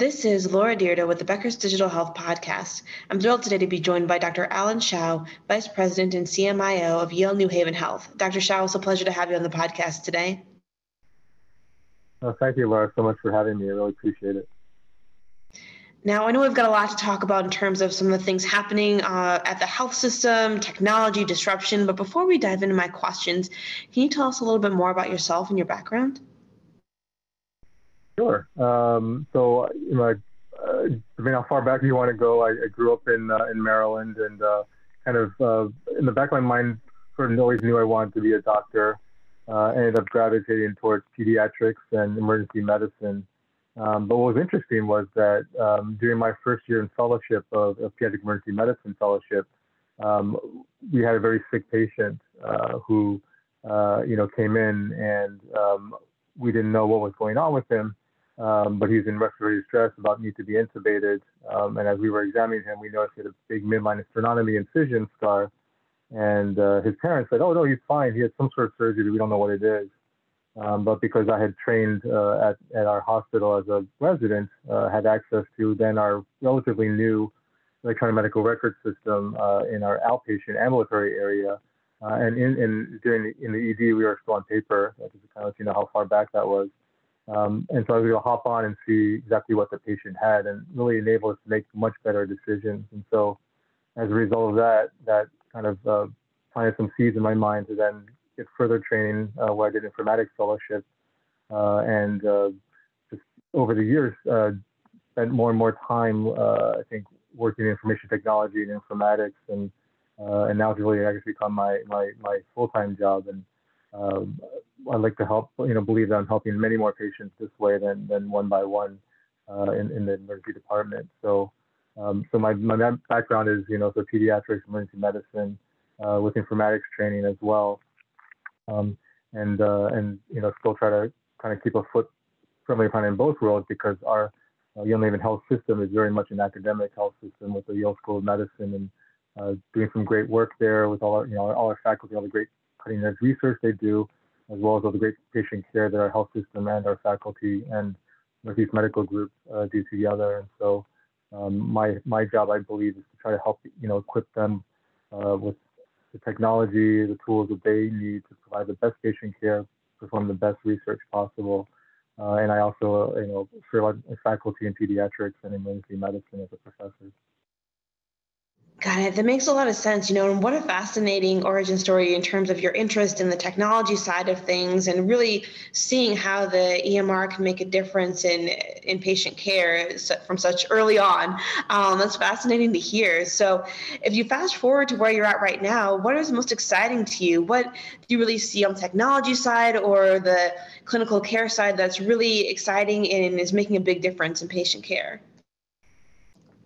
This is Laura Dyrda with the Becker's Digital Health Podcast. I'm thrilled today to be joined by Dr. Alan Hsiao, Vice President and CMIO of Yale New Haven Health. Dr. Hsiao, it's a pleasure to have you on the podcast today. Well, thank you, Laura, so much for having me. I really appreciate it. Now, I know we've got a lot to talk about in terms of some of the things happening uh, at the health system, technology, disruption, but before we dive into my questions, can you tell us a little bit more about yourself and your background? Sure. Um, so, you know, uh, depending how far back do you want to go, I, I grew up in uh, in Maryland, and uh, kind of uh, in the back of my mind, sort of always knew I wanted to be a doctor. Uh, ended up gravitating towards pediatrics and emergency medicine. Um, but what was interesting was that um, during my first year in fellowship of, of pediatric emergency medicine fellowship, um, we had a very sick patient uh, who, you know, came in, and um, we didn't know what was going on with him um, but he's in respiratory distress, about need to be intubated. Um, and as we were examining him, we noticed he had a big midline sternotomy incision scar. And uh, his parents said, "Oh no, he's fine. He had some sort of surgery. We don't know what it is." Um, but because I had trained uh, at at our hospital as a resident, uh, had access to then our relatively new electronic medical record system uh, in our outpatient ambulatory area. Uh, and in, in during the, in the ED, we were still on paper. Just to kind of let you know how far back that was. Um, and so I was able to hop on and see exactly what the patient had and really enable us to make much better decisions. And so as a result of that, that kind of uh, planted some seeds in my mind to then get further training uh, where I did informatics fellowship. Uh, and uh, just over the years, uh, spent more and more time, uh, I think, working in information technology and informatics. And, and now it's really, I become my, my, my full-time job. And um, I like to help, you know, believe that I'm helping many more patients this way than, than one by one uh, in, in the emergency department. So, um, so my, my background is, you know, so pediatrics, emergency medicine, uh, with informatics training as well. Um, and, uh, and, you know, still try to kind of keep a foot firmly planted in both worlds because our uh, Yale Haven health system is very much an academic health system with the Yale School of Medicine and uh, doing some great work there with all our, you know, all our faculty, all the great cutting edge research they do, as well as all the great patient care that our health system and our faculty and Northeast Medical Group uh, do together. And so um, my my job, I believe, is to try to help you know equip them uh, with the technology, the tools that they need to provide the best patient care, perform the best research possible. Uh, and I also, you know, serve as faculty in pediatrics and emergency medicine as a professor. Got it. That makes a lot of sense. You know, and what a fascinating origin story in terms of your interest in the technology side of things and really seeing how the EMR can make a difference in in patient care from such early on. Um, that's fascinating to hear. So, if you fast forward to where you're at right now, what is most exciting to you? What do you really see on the technology side or the clinical care side that's really exciting and is making a big difference in patient care?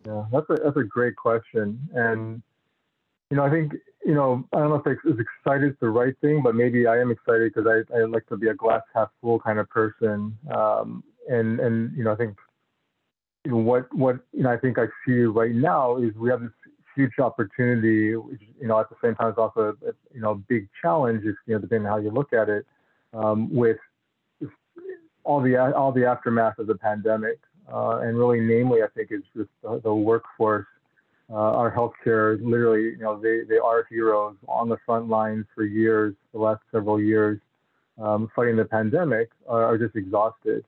Yeah, that's a that's a great question, and you know, I think you know, I don't know if it's excited is the right thing, but maybe I am excited because I, I like to be a glass half full kind of person, um, and and you know, I think you know, what what you know, I think I see right now is we have this huge opportunity, which you know, at the same time is also a, you know, big challenge, if you know, depending on how you look at it, um, with all the all the aftermath of the pandemic uh, and really, namely, I think is just the, the workforce. Uh, our healthcare, literally, you know, they, they are heroes on the front lines for years, the last several years, um, fighting the pandemic, are, are just exhausted.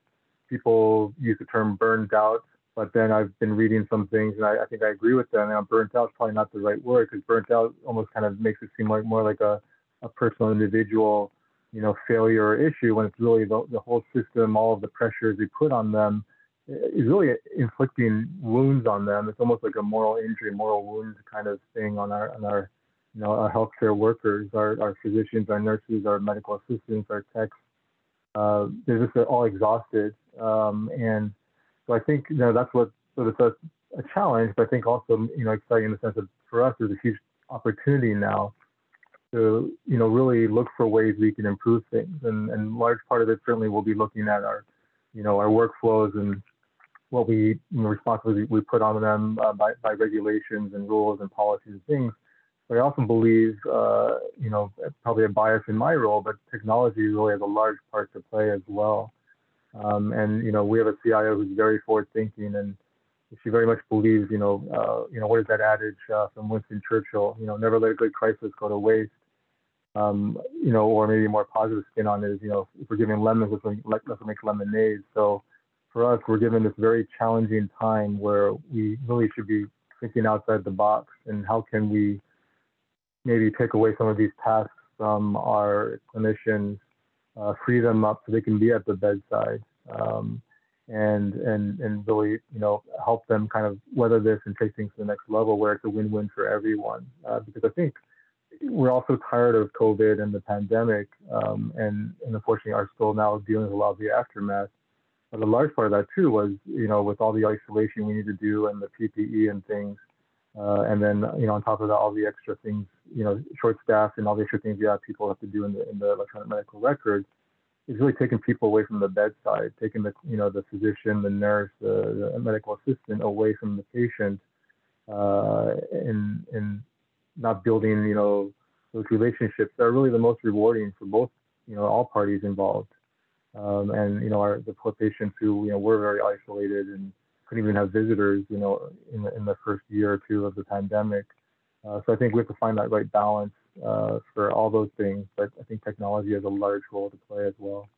People use the term burned out, but then I've been reading some things, and I, I think I agree with them. And burnt out is probably not the right word because burnt out almost kind of makes it seem like more like a, a personal, individual, you know, failure or issue when it's really the, the whole system, all of the pressures we put on them is really inflicting wounds on them. It's almost like a moral injury, moral wound kind of thing on our on our you know our healthcare workers, our, our physicians, our nurses, our medical assistants, our techs. Uh, they're just all exhausted, um, and so I think you know that's what sort of a, a challenge, but I think also you know exciting in the sense that for us there's a huge opportunity now to you know really look for ways we can improve things, and and large part of it certainly will be looking at our you know our workflows and what we you know, we put on them uh, by, by regulations and rules and policies and things. But I often believe, uh, you know, probably a bias in my role, but technology really has a large part to play as well. Um, and you know, we have a CIO who's very forward thinking, and she very much believes, you know, uh, you know, what is that adage uh, from Winston Churchill? You know, never let a good crisis go to waste. Um, you know, or maybe a more positive spin on it is, you know, if we're giving lemons, let's, let's make lemonade. So for us, we're given this very challenging time where we really should be thinking outside the box and how can we maybe take away some of these tasks from our clinicians, uh, free them up so they can be at the bedside, um, and and and really you know help them kind of weather this and take things to the next level where it's a win-win for everyone. Uh, because I think we're also tired of COVID and the pandemic, um, and and unfortunately are still now dealing with a lot of the aftermath. But a large part of that too was you know with all the isolation we need to do and the PPE and things uh, and then, you know, on top of that, all the extra things, you know, short staff and all the extra things you have people have to do in the, in the electronic medical records is really taking people away from the bedside, taking the, you know, the physician, the nurse, the, the medical assistant away from the patient, uh, and, and not building, you know, those relationships that are really the most rewarding for both, you know, all parties involved. Um, and, you know, our, the poor patients who, you know, were very isolated and, couldn't even have visitors, you know, in the, in the first year or two of the pandemic. Uh, so I think we have to find that right balance uh, for all those things. But I think technology has a large role to play as well.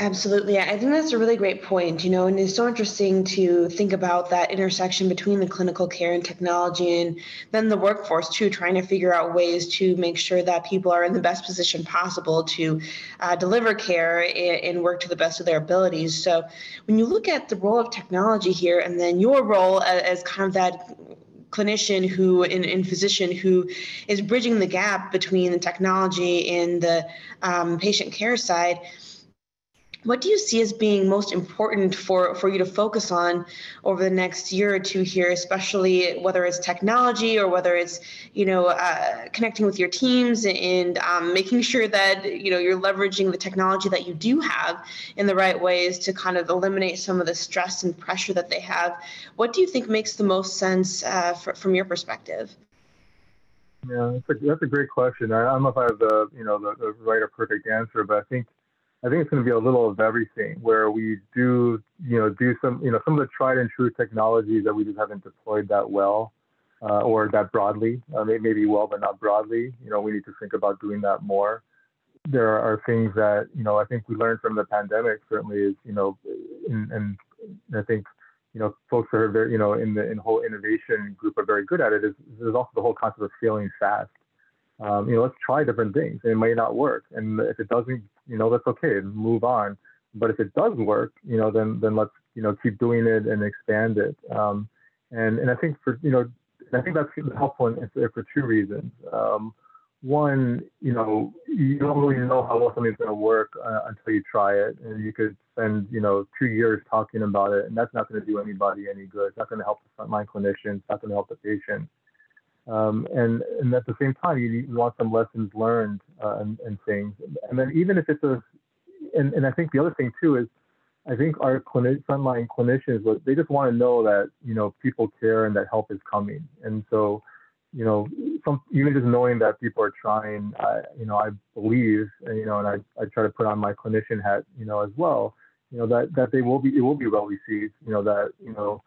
Absolutely. I think that's a really great point, you know, and it's so interesting to think about that intersection between the clinical care and technology and then the workforce too, trying to figure out ways to make sure that people are in the best position possible to uh, deliver care and, work to the best of their abilities. So when you look at the role of technology here and then your role as, as kind of that clinician who and, and, physician who is bridging the gap between the technology and the um, patient care side, what do you see as being most important for, for you to focus on over the next year or two here, especially whether it's technology or whether it's you know uh, connecting with your teams and um, making sure that you know you're leveraging the technology that you do have in the right ways to kind of eliminate some of the stress and pressure that they have. What do you think makes the most sense uh, for, from your perspective? Yeah, that's a, that's a great question. I don't know if I have the you know the, the right or perfect answer, but I think I think it's going to be a little of everything where we do, you know, do some, you know, some of the tried and true technologies that we just haven't deployed that well uh, or that broadly, uh, maybe well, but not broadly. You know, we need to think about doing that more. There are things that, you know, I think we learned from the pandemic certainly is, you know, and, and I think, you know, folks are very, you know, in the in whole innovation group are very good at it. Is there's also the whole concept of failing fast. Um, you know, let's try different things. It may not work, and if it doesn't you know, that's okay, move on. But if it does work, you know, then then let's you know keep doing it and expand it. Um, and and I think for you know, I think that's helpful in, for two reasons. Um, one, you know, you don't really know how well something's going to work uh, until you try it, and you could spend you know two years talking about it, and that's not going to do anybody any good. It's not going to help the frontline clinicians. It's not going to help the patient. Um, and, and at the same time, you, want some lessons learned uh, and, and, things. And then even if it's a, and, and I think the other thing too is, I think our frontline clinicians, they just want to know that you know people care and that help is coming. And so, you know, some, even just knowing that people are trying, I, you know, I believe, you know, and I, I try to put on my clinician hat, you know, as well, you know, that that they will be, it will be well received. You know, that you know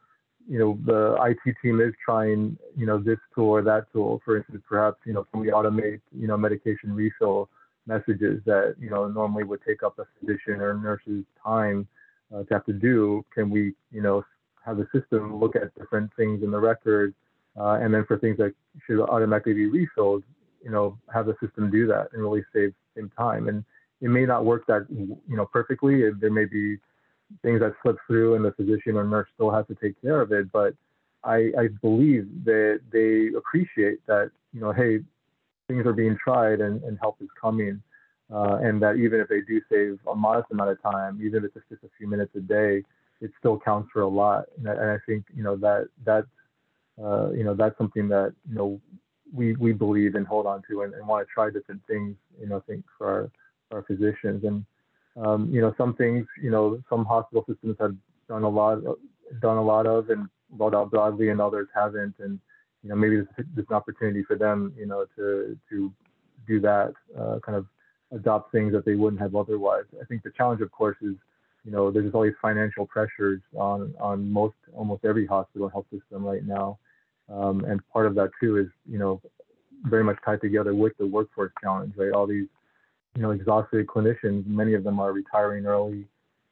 you know, the IT team is trying, you know, this tool or that tool. For instance, perhaps, you know, can we automate, you know, medication refill messages that, you know, normally would take up a physician or nurse's time uh, to have to do? Can we, you know, have the system look at different things in the record, uh, and then for things that should automatically be refilled, you know, have the system do that and really save save time. And it may not work that, you know, perfectly. There may be things that slip through and the physician or nurse still has to take care of it. But I, I believe that they appreciate that, you know, hey, things are being tried and, and help is coming. Uh, and that even if they do save a modest amount of time, even if it's just a few minutes a day, it still counts for a lot. And I, and I think, you know, that, that, uh, you know, that's something that, you know, we, we believe and hold on to and, and want to try different things, you know, think for our, our physicians. And, um, you know, some things, you know, some hospital systems have done a lot, done a lot of and rolled out broadly, and others haven't. And you know, maybe there's, an opportunity for them, you know, to to do that, uh, kind of adopt things that they wouldn't have otherwise. I think the challenge, of course, is you know, there's always financial pressures on on most almost every hospital health system right now, um, and part of that too is you know very much tied together with the workforce challenge, right? All these you know exhausted clinicians, many of them are retiring early,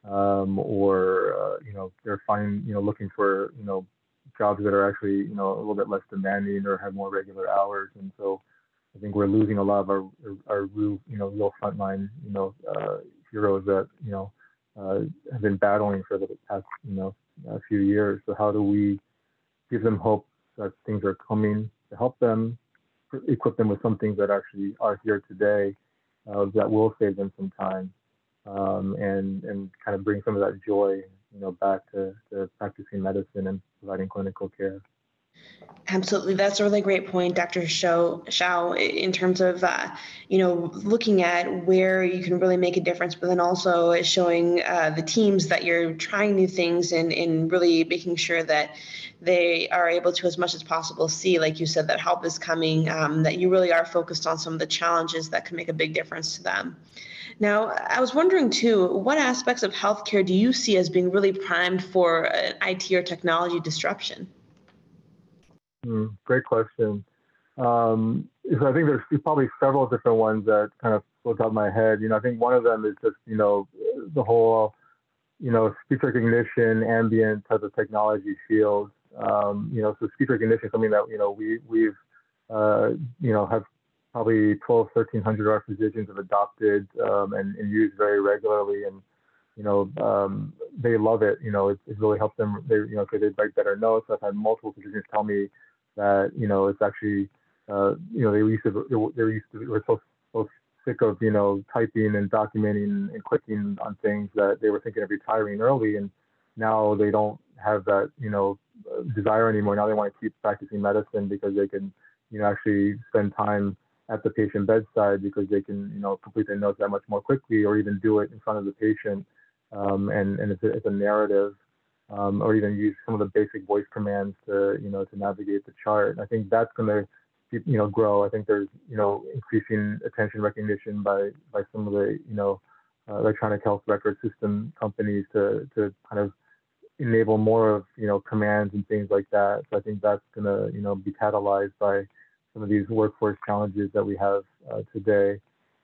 um, or uh, you know they're finding you know looking for you know jobs that are actually you know a little bit less demanding or have more regular hours, and so I think we're losing a lot of our our real you know real frontline you know uh, heroes that you know uh, have been battling for the past you know a few years. So how do we give them hope that things are coming to help them, equip them with some things that actually are here today uh, that will save them some time, um, and and kind of bring some of that joy you know back to, to practicing medicine and providing clinical care. Absolutely, that's a really great point, Dr. Hsiao. In terms of uh, you know looking at where you can really make a difference, but then also showing uh, the teams that you're trying new things and, and really making sure that they are able to, as much as possible, see, like you said, that help is coming. Um, that you really are focused on some of the challenges that can make a big difference to them. Now, I was wondering too, what aspects of healthcare do you see as being really primed for an IT or technology disruption? Mm, great question. Um, so I think there's probably several different ones that kind of float out my head. You know, I think one of them is just you know the whole you know speech recognition, ambient type of technology field. Um, you know, so speech recognition is something that you know we we've uh, you know have probably 12, 1300 of our physicians have adopted um, and, and used very regularly and you know, um, they love it. You know, it, it really helps them. They, you know, they write better notes. I've had multiple physicians tell me that you know it's actually uh, you know they used to they used to were so so sick of you know typing and documenting and clicking on things that they were thinking of retiring early and now they don't have that you know desire anymore. Now they want to keep practicing medicine because they can you know actually spend time at the patient bedside because they can you know complete their notes that much more quickly or even do it in front of the patient. Um, and and it's a, it's a narrative um, or even use some of the basic voice commands to, you know, to navigate the chart. I think that's going to, you know, grow. I think there's, you know, increasing attention recognition by by some of the, you know, uh, electronic health record system companies to to kind of enable more of, you know, commands and things like that. So I think that's going to, you know, be catalyzed by some of these workforce challenges that we have uh, today.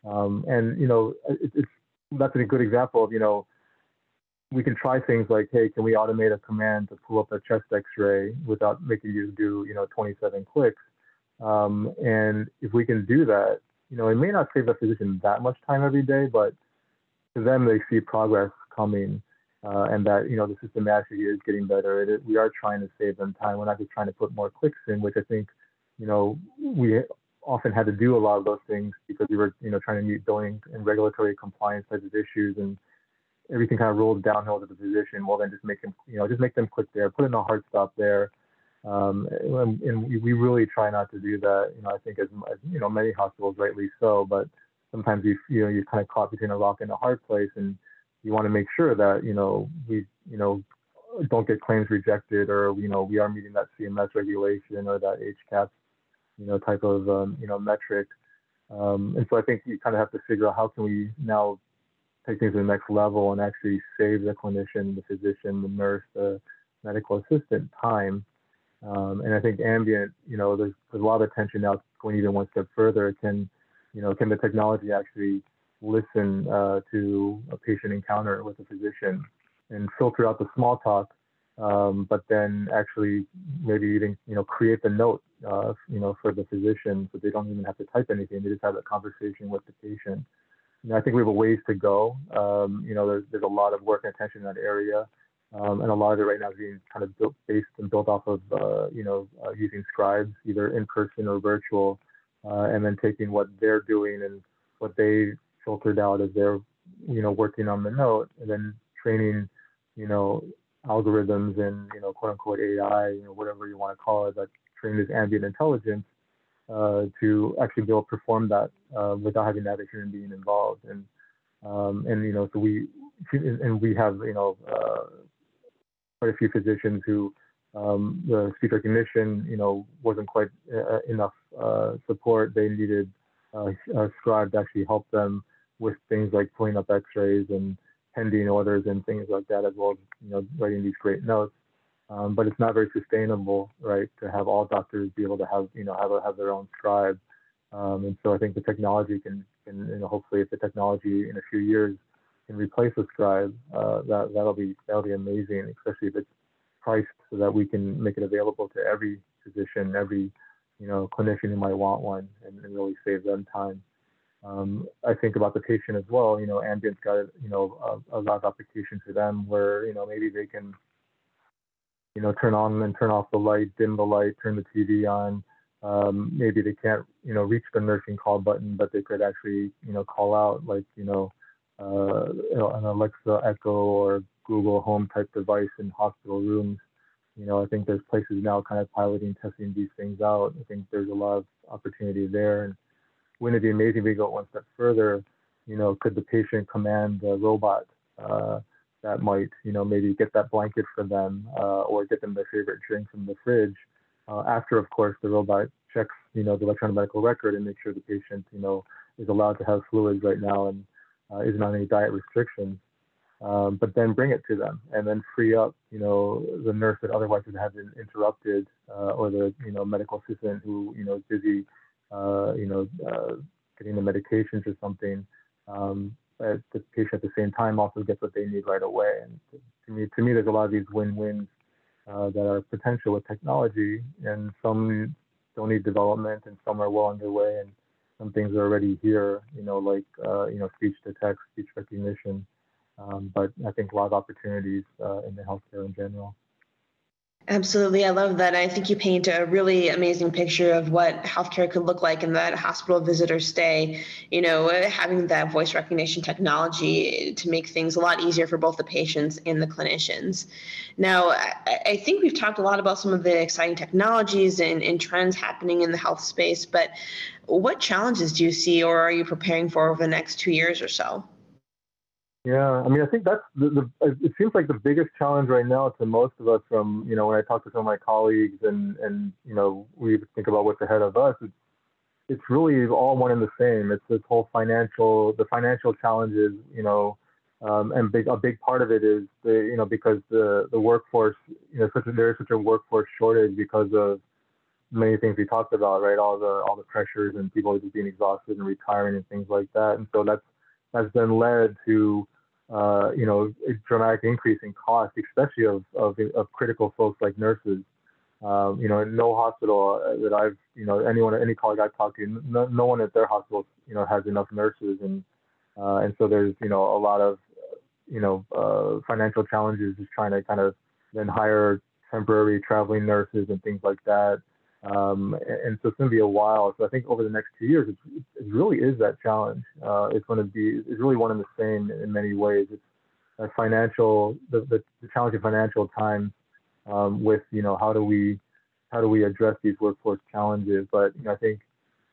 Um, and you know, it, it's that's a good example of, you know, we can try things like, hey, can we automate a command to pull up a chest X-ray without making you do, you know, 27 clicks? Um, and if we can do that, you know, it may not save the physician that much time every day, but to them, they see progress coming, uh, and that you know the system actually is getting better. It, we are trying to save them time. We're not just trying to put more clicks in, which I think, you know, we often had to do a lot of those things because we were, you know, trying to meet billing and regulatory compliance types of issues and everything kind of rolls downhill to the physician, well then just make them, you know, just make them click there, put in a hard stop there. Um, and, and we really try not to do that. You know, I think as, as you know, many hospitals rightly so, but sometimes you you know you're kind of caught between a rock and a hard place, and you want to make sure that you know we you know don't get claims rejected, or you know we are meeting that CMS regulation or that HCAHPS you know type of um, you know metric. Um, and so I think you kind of have to figure out how can we now take things to the next level and actually save the clinician, the physician, the nurse, the medical assistant time. Um, and I think ambient, you know, there's, there's a lot of attention now going even one step further. Can, you know, can the technology actually listen uh, to a patient encounter with a physician and filter out the small talk, um, but then actually maybe even, you know, create the note, uh, you know, for the physician so they don't even have to type anything. They just have a conversation with the patient know, I think we have a ways to go. Um, you know, there's, there's a lot of work and attention in that area. Um, and a lot of it right now is being kind of built based and built off of, uh, you know, uh, using scribes, either in person or virtual, uh, and then taking what they're doing and what they filtered out as they're, you know, working on the note, and then training, you know, algorithms and, you know, quote unquote AI, you know, whatever you want to call it, that train this ambient intelligence uh, to actually be able to perform that uh, without having that human being involved. And um, and you know, so we and we have you know uh, quite a few physicians who um, the speech recognition you know wasn't quite uh, enough uh, support. They needed uh, a scribe to actually help them with things like pulling up X-rays and pending orders and things like that, as well as you know writing these great notes. Um, but it's not very sustainable, right, to have all doctors be able to have you know have a, have their own scribe. Um, and so I think the technology can, can you know, hopefully if the technology in a few years can replace a scribe, uh, that that'll be that'll be amazing, especially if it's priced so that we can make it available to every physician, every you know clinician who might want one, and, and really save them time. Um, I think about the patient as well. You know, Ambient's got you know a, a lot of applications for them where you know maybe they can you know turn on and turn off the light, dim the light, turn the TV on. Um, maybe they can't you know reach the nursing call button, but they could actually you know call out like you know uh, an Alexa Echo or Google Home type device in hospital rooms. You know, I think there's places now kind of piloting, testing these things out. I think there's a lot of opportunity there. And wouldn't it be amazing if we go one step further? You know, could the patient command the robot uh, that might, you know, maybe get that blanket for them uh, or get them their favorite drink from the fridge? Uh, after, of course, the robot checks, you know, the electronic medical record and make sure the patient, you know, is allowed to have fluids right now and uh, isn't on any diet restrictions. Um, but then bring it to them and then free up, you know, the nurse that otherwise would have been interrupted uh, or the, you know, medical assistant who, you know, is busy, uh, you know, uh, getting the medications or something. Um, but the patient at the same time also gets what they need right away. And to me, to me, there's a lot of these win-wins uh, that are potential with technology, and some don't need development, and some are well underway, and some things are already here. You know, like uh, you know, speech to text, speech recognition. Um, but I think a lot of opportunities uh, in the healthcare in general. Absolutely. I love that. I think you paint a really amazing picture of what healthcare could look like in that hospital visitor stay. You know, having that voice recognition technology to make things a lot easier for both the patients and the clinicians. Now, I think we've talked a lot about some of the exciting technologies and, and trends happening in the health space, but what challenges do you see or are you preparing for over the next two years or so? Yeah, I mean, I think that's the, the. It seems like the biggest challenge right now to most of us, from you know, when I talk to some of my colleagues and and you know, we think about what's ahead of us. It's it's really all one and the same. It's this whole financial, the financial challenges, you know, um, and big a big part of it is the you know because the the workforce, you know, such a, there is such a workforce shortage because of many things we talked about, right? All the all the pressures and people just being exhausted and retiring and things like that. And so that's has then led to uh, you know a dramatic increase in cost, especially of, of, of critical folks like nurses. Um, you know, no hospital that I've you know anyone any colleague I've talked to, no, no one at their hospital you know has enough nurses, and uh, and so there's you know a lot of you know uh, financial challenges just trying to kind of then hire temporary traveling nurses and things like that. Um, and so it's going to be a while. So I think over the next two years, it, really is that challenge. Uh, it's going to be, it's really one and the same in many ways. It's a financial, the, the, the challenging financial times um, with, you know, how do we, how do we address these workforce challenges? But, you know, I think,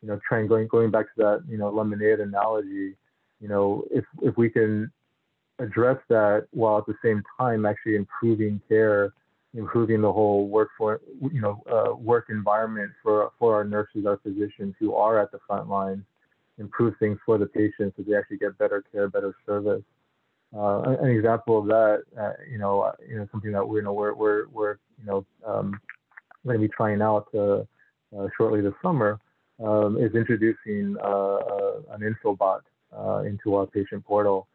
you know, trying, going, going back to that, you know, lemonade analogy, you know, if, if we can address that while at the same time actually improving care improving the whole work for you know uh, work environment for for our nurses, our physicians who are at the front lines, improve things for the patients so they actually get better care, better service. Uh, an example of that, uh, you know, uh, you know, something that we you know we're we're we're you know um, going to be trying out uh, uh, shortly this summer um, is introducing an info bot into our patient portal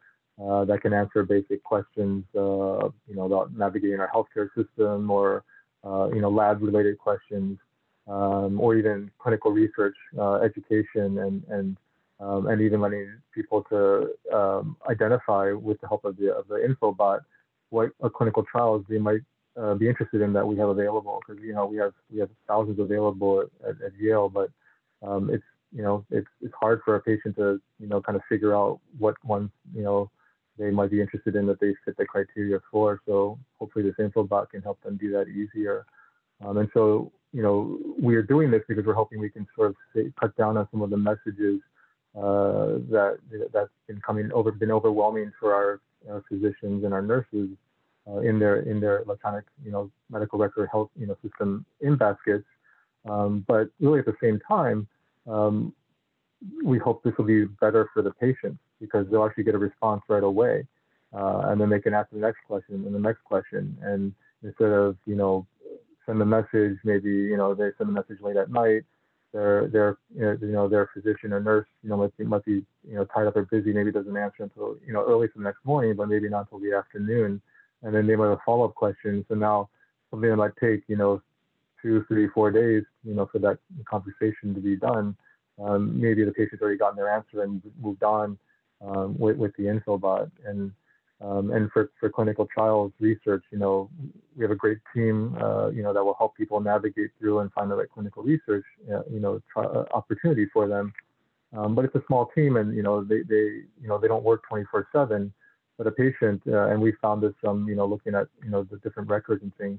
uh, that can answer basic questions, uh, you know, about navigating our healthcare system or, uh, you know, lab-related questions, um, or even clinical research, uh, education, and and um, and even letting people to um, identify with the help of the of the InfoBot what clinical trials they might uh, be interested in that we have available. Because you know we have we have thousands available at, at Yale, but um, it's you know it's it's hard for a patient to you know kind of figure out what one you know they might be interested in that they fit the criteria for. So hopefully this infobot can help them do that easier. Um, and so, you know, we are doing this because we're hoping we can sort of say, cut down on some of the messages uh, that that's been coming over, been overwhelming for our uh, physicians and our nurses uh, in their in their electronic, you know, medical record health, you know, system in baskets. Um, but really, at the same time, um, we hope this will be better for the patients because they'll actually get a response right away. uh, and then they can ask the next question and the next question. And instead of you know send a message, maybe you know they send a message late at night. Their their you know their physician or nurse you know might be, might be you know tied up or busy, maybe doesn't answer until you know early for the next morning, but maybe not until the afternoon. And then they might have a follow up questions. So now something that might take you know two, three, four days, you know, for that conversation to be done. Um, maybe the patient's already gotten their answer and moved on um, with, with the infobot. And um, and for, for clinical trials research, you know, we have a great team, uh, you know, that will help people navigate through and find the right clinical research, uh, you know, try, uh, opportunity for them. Um, but it's a small team, and you know, they, they you know they don't work 24/7. But a patient, uh, and we found this from you know looking at you know the different records and things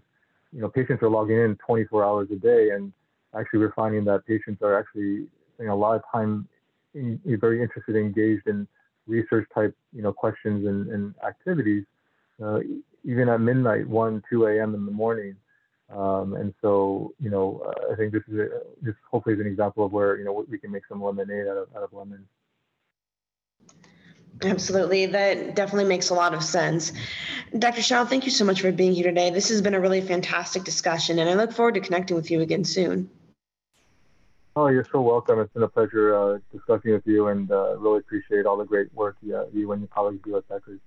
you know, patients are logging in 24 hours a day, and actually we're finding that patients are actually spending a lot of time in, very interested, and engaged in research type, you know, questions and, and activities, uh, even at midnight, 1, 2 a.m. in the morning. Um, and so, you know, uh, I think this is a, this hopefully is an example of where, you know, we can make some lemonade out of, out of lemons. Absolutely. That definitely makes a lot of sense. Dr. Hsiao, thank you so much for being here today. This has been a really fantastic discussion, and I look forward to connecting with you again soon. Oh, you're so welcome. It's been a pleasure uh, discussing with you, and uh, really appreciate all the great work you, uh, you and your colleagues do at Becker's.